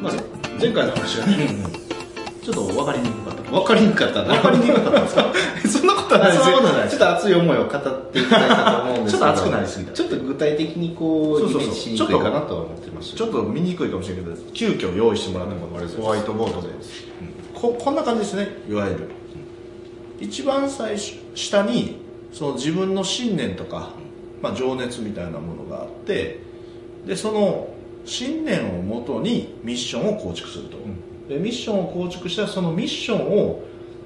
まあ、前回の話がね、ちょっと分かりにくかった。分かりにくかったな。分かりにくかったんですか そんなことはないですそんなことはよ。ちょっと熱い思いを語っていきたいなと思うんですけど。ちょっと熱くなりすぎたちょっと具体的にこうそうそうそう。イメージしにくいかなとは思ってます。ちょっと見にくいかもしれないけど、急遽用意してもらったものがあれですホワイトボードで、ここんな感じですね、いわゆる。一番最初、下に、その自分の信念とか、まあ、情熱みたいなものがあって、で、その信念をもとにミッションを構築すると。で、ミッションを構築したら、そのミッションを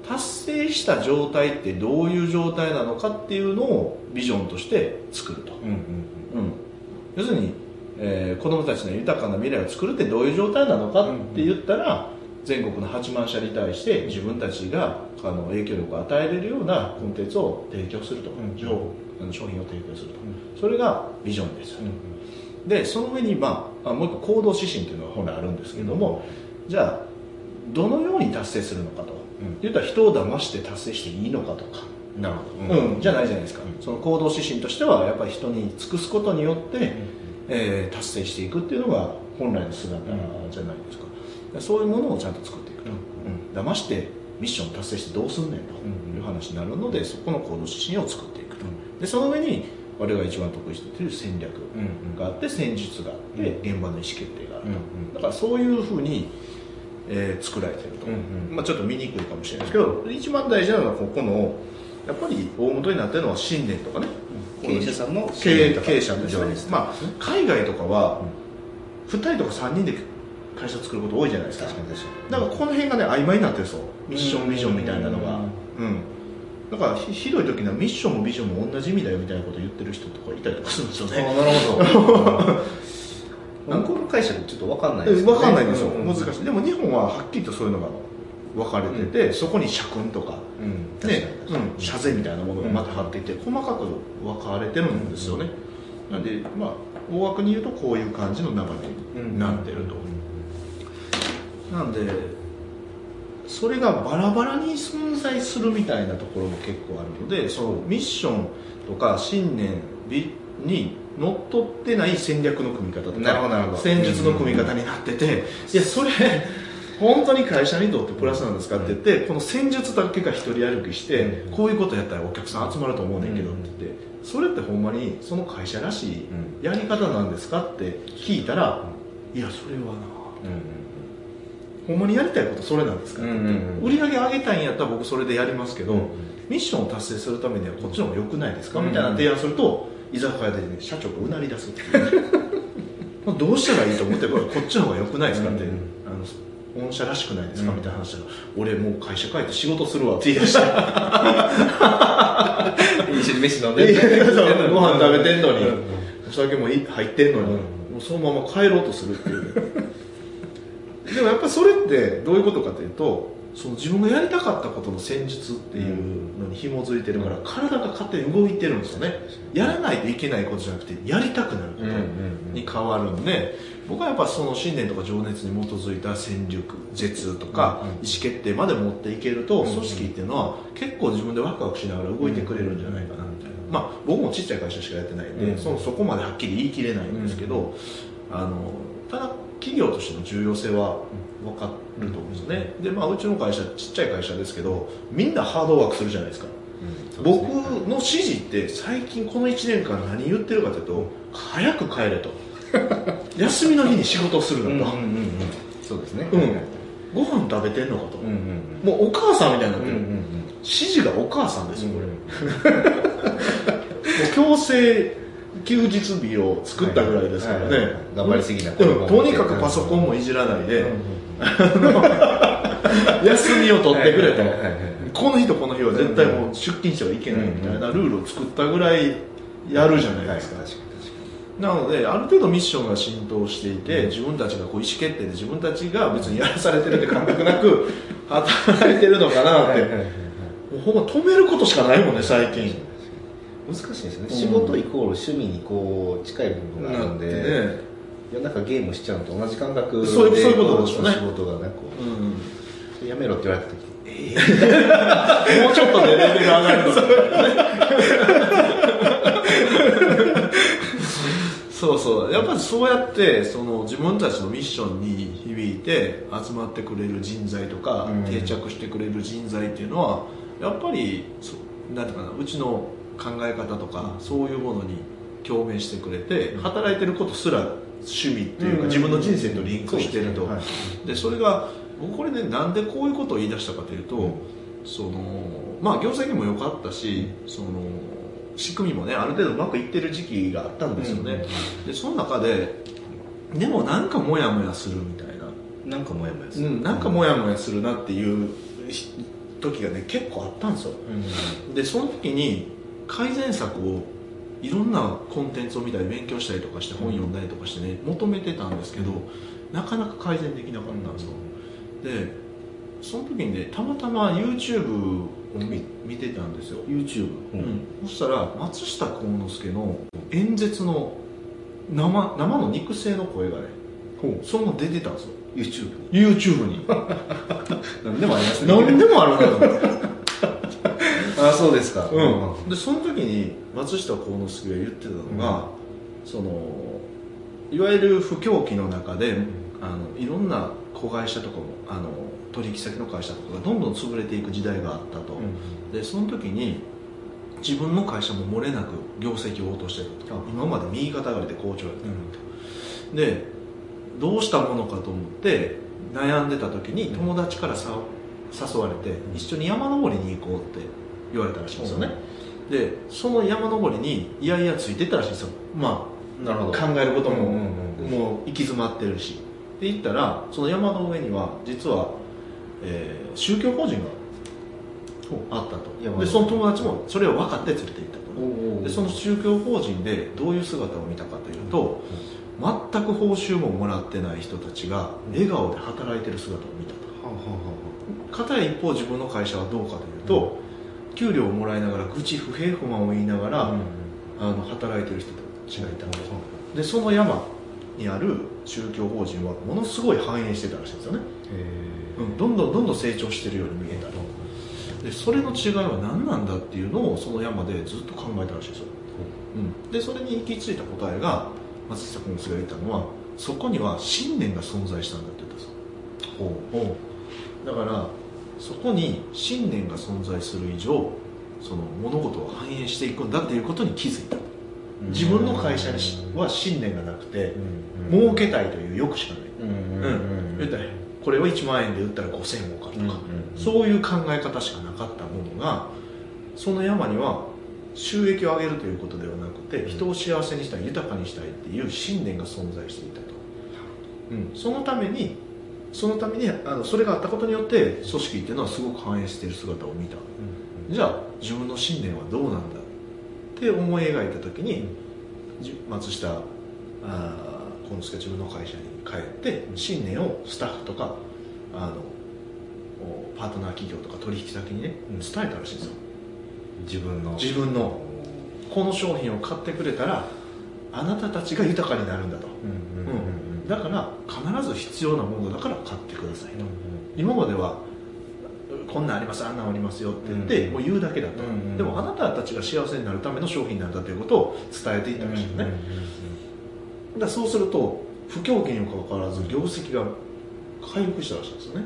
達成した状態ってどういう状態なのかっていうのをビジョンとして作ると。うんうんうん、要するに、えー子供たちの豊かな未来を作るってどういう状態なのかって言ったら、全国の8万社に対して自分たちがあの影響力を与えれるようなコンテンツを提供すると、うん情報商品を提供すると、それがビジョンです。よ、でその上に、まあ、あもう一個行動指針というのが本来あるんですけども、じゃあどのように達成するのかと、うん。言ったら人を騙して達成していいのかとか、なるほど。うん、じゃないじゃないですか、その行動指針としてはやっぱり人に尽くすことによって、えー達成していくっていうのが本来の姿じゃないですか、そういうものをちゃんと作っていくと、うん。騙してミッションを達成してどうすんねんという話になるのでそこの行動指針を作っていくと、でその上に我々が一番得意している戦略があって戦術があって現場の意思決定があると、だからそういうふうに、えー作られていると、まあ、ちょっと見にくいかもしれないですけど一番大事なのはここのやっぱり大元になってるのは信念とかね。経営者さんの経営とか。経営者ですね。情熱、まあ、海外とかは2人とか3人で会社作ること多いじゃないですか。だからこの辺がね曖昧になってるんですよミッションビジョンみたいなのが。うんだからひひどい時にはミッションもビジョンも同じ意味だよみたいなこと言ってる人とかいたりとかするんですよにあねなるほど。向こうの会社でちょっと分かんないです分かんないんですよ、う難しい。でも日本ははっきりとそういうのが分かれてて、そこに社訓とかうん。ね社税みたいなものがまた貼っていて、細かく分かれてるんですよね、なんでまあ大枠に言うとこういう感じの流れになってると、なんでそれがバラバラに存在するみたいなところも結構あるのでそのミッションとか信念美にのっとってない戦略の組み方とか戦術の組み方になってて、いやそれ本当に会社にとってプラスなんですかって言って、この戦術だけが一人歩きして、うん。こういうことやったらお客さん集まると思うねんけどって言って、それってほんまにその会社らしいやり方なんですかって聞いたら、いやそれはなほんまにやりたいことそれなんですかうんうんうん。売り上げ上げたいんやったら僕それでやりますけど、うんミッションを達成するためにはこっちの方が良くないですか、うんみたいな提案すると居酒屋で、ね、社長がうなり出すっていう。まあどうしたらいいと思ってこっちの方が良くないですかって、うんうんあの御社らしくないですか、うん。みたいな話したら俺もう会社帰って仕事するわって言い出して。一緒に飯飲んで。ご飯食べてんのに、うん。お酒もい入ってんのに、うん。もうそのまま帰ろうとするっていうでもやっぱそれってどういうことかというとその自分がやりたかったことの戦術っていうのに紐づいてるから、体が勝手に動いてるんですよね。やらないといけないことじゃなくてやりたくなることに変わるんで、僕はやっぱその信念とか情熱に基づいた戦力絶とか意思決定まで持っていけると組織っていうのは結構自分でワクワクしながら動いてくれるんじゃないかなみたいな、まあ僕もちっちゃい会社しかやってないんで、うんそのそこまではっきり言い切れないんですけど、あのただ企業としての重要性は分かると思うんですよね。で、まあ、うちの会社ちっちゃい会社ですけどみんなハードワークするじゃないですか。僕の指示って最近この1年間何言ってるかというと早く帰れと。休みの日に仕事をするなと、そうですね。うん。ご飯食べてんのかと、うんうんもうお母さんみたいになってる、うん指示がお母さんですよこれ、もう強制休日日を作ったぐらいですからね、頑張りすぎなうん子供もとにかくパソコンもいじらないで、うん 休みを取ってくれと、この日とこの日は絶対もう出勤してはいけないみたいなルールを作ったぐらいやるじゃないですか、なのである程度ミッションが浸透していて、自分たちがこう意思決定で自分たちが別にやらされてるって感覚なく 働いてるのかなって、ほんま止めることしかないもんね最近難しいですね、うん。仕事イコール趣味にこう近い部分があるんで、ね。夜中ゲームしちゃうのと同じ感覚でそういうそういうことですよね。仕事がねこう。ん。うやめろって言われた時 もうちょっとでレベル上がるの。そうそう。やっぱりそうやってその自分たちのミッションに響いて集まってくれる人材とか、うん。定着してくれる人材っていうのはやっぱりそなんていうかなうちの考え方とか、そういうものに共鳴してくれて、働いてることすら趣味っていうか、うん。自分の人生とリンクしてると、そうでそれが僕これねなんでこういうことを言い出したかというと、そのまあ業績も良かったしその仕組みもねある程度うまくいってる時期があったんですよね、でその中ででもなんかモヤモヤするみたいな、なんかモヤモヤする、うん、なんかモヤモヤするなっていうし時がね結構あったんですよ。うん。でその時に改善策をいろんなコンテンツを見たり勉強したりとかして本読んだりとかしてね求めてたんですけどなかなか改善できなかったんですよ。でその時にねたまたま YouTube を見見てたんですよ、YouTube、うん。そしたら松下幸之助の演説の生生の肉声の声がねその出てたんですよ。YouTube YouTube に。何でもありますね。何でもあるなと思ってあそうですか。うん、でその時に松下幸之助が言ってたのが、そのいわゆる不況期の中で、あのいろんな子会社とかもあの取引先の会社とかがどんどん潰れていく時代があったと、でその時に自分の会社も漏れなく業績を落としてたと、今まで右肩上がりで好調やったと、でどうしたものかと思って悩んでた時に友達からさ誘われて一緒に山登りに行こうって言われたらしいんですよね、でその山登りにいやいやついてったらしいんですよ。まあなるほど。考えることも、うんうんうんもう行き詰まってるし。で行ったらその山の上には実は、えー宗教法人があったと。でその友達もそれを分かって連れて行ったと。でその宗教法人でどういう姿を見たかというと、全く報酬ももらってない人たちが笑顔で働いてる姿を見たと。はあは片や一方自分の会社はどうかというと、給料をもらいながら愚痴不平不満を言いながら、あはああの働いてる人たちがいたんですでその山にある宗教法人はものすごい繁栄してたらしいんですよね、へうん、どんどんどんどん成長してるように見えたと。でそれの違いは何なんだっていうのをその山でずっと考えたらしいんですよ、う。ん、でそれに行き着いた答えが松下幸之助が言ったのはそこには信念が存在したんだって言ったんですよ。だからそこに信念が存在する以上その物事を反映していくんだっていうことに気づいた。自分の会社にしは信念がなくて儲けたいという欲しかない、これを1万円で売ったら5000円儲かるとか、そういう考え方しかなかったものがその山には収益を上げるということではなくて人を幸せにしたい豊かにしたいっていう信念が存在していたと、うん、そのためにそのためにあのそれがあったことによって組織っていうのはすごく反映している姿を見た。じゃあ自分の信念はどうなんだ？って思い描いた時にじ松下幸之助自分の会社に帰って信念をスタッフとかあのおパートナー企業とか取引先にねうん。伝えたらしいんですよ。自分の。自分の。この商品を買ってくれたらあなたたちが豊かになるんだと、うんうんうん。うんだから必ず必要なものだから買ってくださいと、今まではこんなんありますあんなんありますよって言って、うんもう言うだけだと、うんうんでもあなたたちが幸せになるための商品なんだということを伝えていったらしいよね、だからそうすると不況期にもかかわらず業績が回復したらしいんですよね。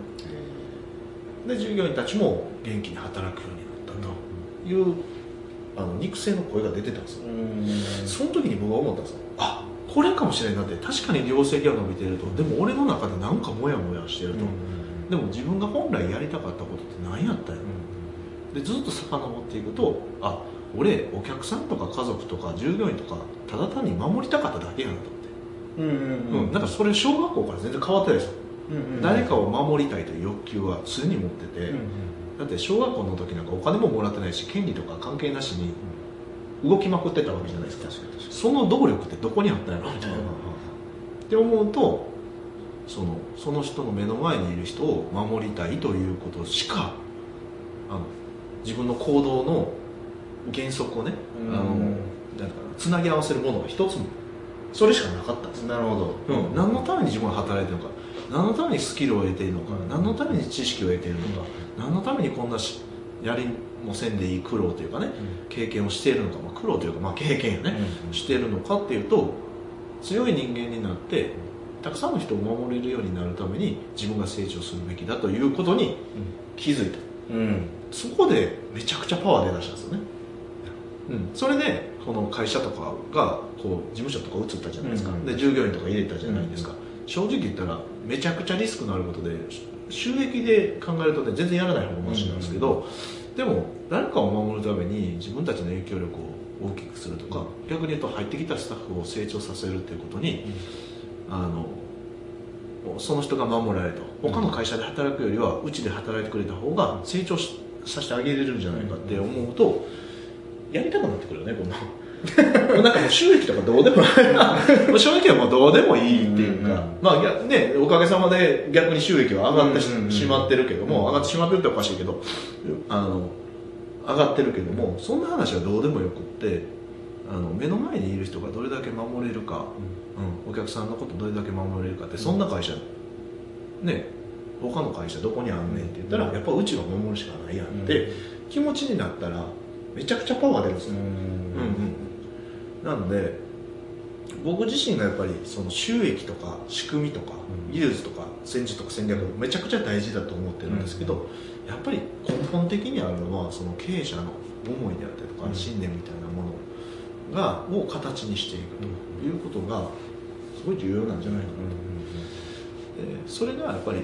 で従業員たちも元気に働くようになったというあの肉声の声が出てたんですよ。その時に僕は思ったんですよ。あこれかもしれんなって確かに業績が伸びてると。でも俺の中でなんかモヤモヤしてると、でも自分が本来やりたかったことって何やったんやでずっと遡っていくとあ俺お客さんとか家族とか従業員とかただ単に守りたかっただけやなと思って、うんだからそれ小学校から全然変わってないですよ、誰かを守りたいという欲求は常に持ってて、だって小学校の時なんかお金ももらってないし権利とか関係なしに動きまくってたわけじゃないですか。その動力ってどこにあったんやろみたいな、って思うとそのその人の目の前にいる人を守りたいということしかあの自分の行動の原則をね、うん。あのなんつなぎ合わせるものが一つもそれしかなかったんです。なるほど。うん、何のために自分が働いてるのか何のためにスキルを得ているのか、うん。何のために知識を得ているのか、何のためにこんなしやりもせんでいい苦労というかね経験をしているのか、まあ、苦労というか、まあ、経験をね、しているのかっていうと強い人間になってたくさんの人を守れるようになるために自分が成長するべきだということに気づいた。うん。そこでめちゃくちゃパワー出だしたんですよね、うん、それでこの会社とかがこう事務所とか移ったじゃないですか、うんで従業員とか入れたじゃないですか、正直言ったらめちゃくちゃリスクのあることで収益で考えるとね全然やらない方がマシなんですけど、でも誰かを守るために自分たちの影響力を大きくするとか逆に言うと入ってきたスタッフを成長させるっていうことに、あのその人が守られると他の会社で働くよりはうちで働いてくれた方が成長しさせてあげれるんじゃないかって思うとやりたくなってくるよねこんなも うなんかもう収益とかどうでももう収益はもうどうでもいいっていうか、うんうんまあ逆ねおかげさまで逆に収益は上がってし,、うんうんうん。まってるけども上がってしまってるっておかしいけどあの上がってるけどもそんな話はどうでもよくってあの目の前にいる人がどれだけ守れるか、うん、お客さんのことどれだけ守れるかってそんな会社ね他の会社どこにあんねんって言ったらやっぱうちが守るしかないやんって気持ちになったらめちゃくちゃパワー出るんですよ、うんうんなので僕自身がやっぱりその収益とか仕組みとかうん。技術とか戦術とか戦略めちゃくちゃ大事だと思ってるんですけど、やっぱり根本的にあるのはその経営者の思いであったりとかうん。信念みたいなものがを形にしていくということがすごい重要なんじゃないかなと、でそれがやっぱり、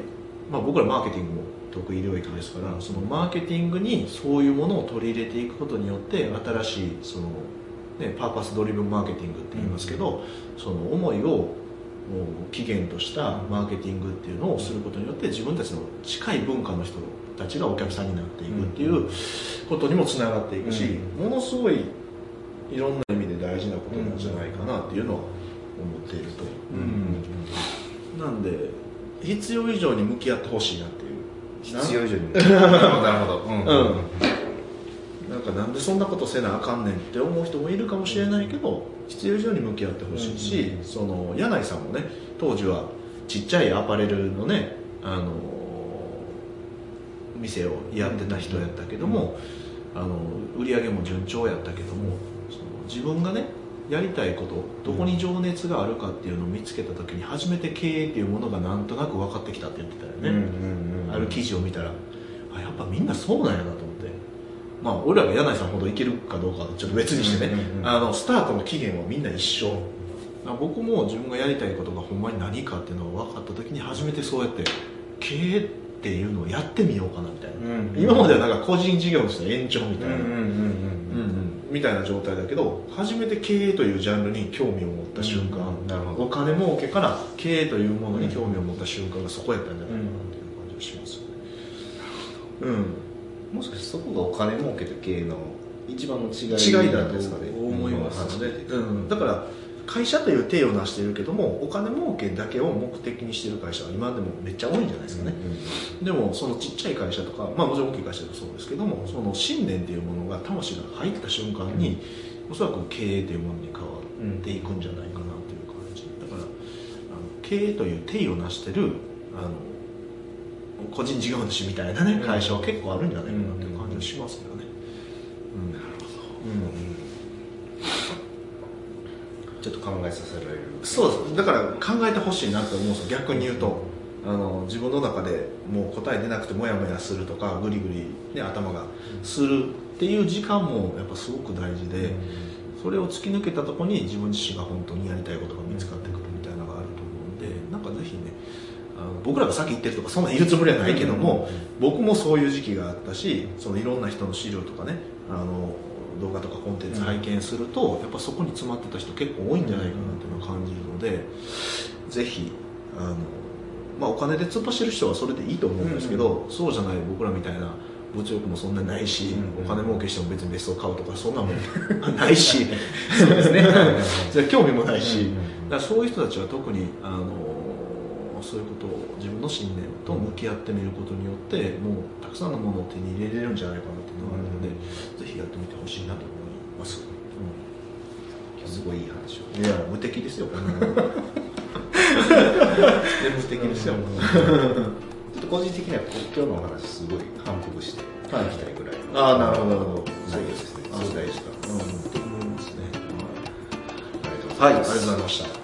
まあ、僕らマーケティングも得意領域ですからそのマーケティングにそういうものを取り入れていくことによって新しいその、ね、パーパスドリブンマーケティングって言いますけど、その思いを起源としたマーケティングっていうのをすることによって自分たちの近い文化の人たちがお客さんになっていくっていうことにもつながっていくし、ものすごいいろんな意味で大事なことなんじゃないかなっていうのは思っていると、なんで必要以上に向き合ってほしいなっていう。必要以上に なるほどうんかなんでそんなことせなあかんねんって思う人もいるかもしれないけど必要以上に向き合ってほしいし、うんその柳井さんもね当時はちっちゃいアパレルのねあの店をやってた人やったけども、あの売り上げも順調やったけどもその自分がねやりたいことどこに情熱があるかっていうのを見つけた時に初めて経営っていうものがなんとなく分かってきたって言ってたよね、うんうんうん。ある記事を見たらあやっぱみんなそうなんやなとまあ俺らが柳井さんほどいけるかどうかはちょっと別にしてね、うんうんうんあのスタートの期限はみんな一緒。あ僕も自分がやりたいことがほんまに何かっていうのが分かった時に初めてそうやって経営っていうのをやってみようかなみたいな、うん今まではなんか個人事業の延長みたいな、みたいな状態だけど初めて経営というジャンルに興味を持った瞬間、うんなるほど。お金儲けから経営というものに興味を持った瞬間がそこやったんじゃないかなっていう感じがします。よねうんもしかしてそこがお金儲けと経営の一番の違い違いななんんですすかでかね。ね思いますので、うん。うん、だから会社という体を成しているけどもお金儲けだけを目的にしている会社は今でもめっちゃ多いんじゃないですかね、でもそのちっちゃい会社とか、まあ、もちろん大きい会社でもそうですけどもその信念っていうものが魂が入った瞬間に、おそらく経営というものに変わっていくんじゃないかなという感じ。だからあの経営という体を成してるあの個人事業主みたいなねうん。会社は結構あるんじゃないかなという感じがしますけどね、うん、なるほど、うん。ちょっと考えさせられる。そうです。だから考えてほしいなと思うんですよ。逆に言うと。あの自分の中でもう答え出なくてモヤモヤするとかグリグリ、ね、頭がするっていう時間もやっぱすごく大事で、それを突き抜けたところに自分自身が本当にやりたいことが見つかってくると思うんでなんかぜひねあの僕らがさっき言ってるとかそんなん言うつもりはないけども、僕もそういう時期があったしそのいろんな人の資料とかねあの動画とかコンテンツ拝見すると、やっぱそこに詰まってた人結構多いんじゃないかなっていうのを感じるので、ぜひあの、まあ、お金で突っ走る人はそれでいいと思うんですけど、そうじゃない僕らみたいな物欲もそんなにないし、うんお金儲けしても別に別荘買うとかそんなもん ないし。そうですね。じゃあ興味もないし、そういう人たちは特にあのそういうことを自分の信念と向き合ってみることによってもうたくさんのものを手に入れれるんじゃないかなっていうのがあるので、ぜひやってみてほしいなと思います、すごいいい話を。いや無敵ですよ無敵ですよ、ちょっと個人的には今日のお話すごい反復してい。きたいぐらいの。ああなるほどなるほど。内容ですね。あすごい大事だうん。と思いますね。はい。ありがとうございました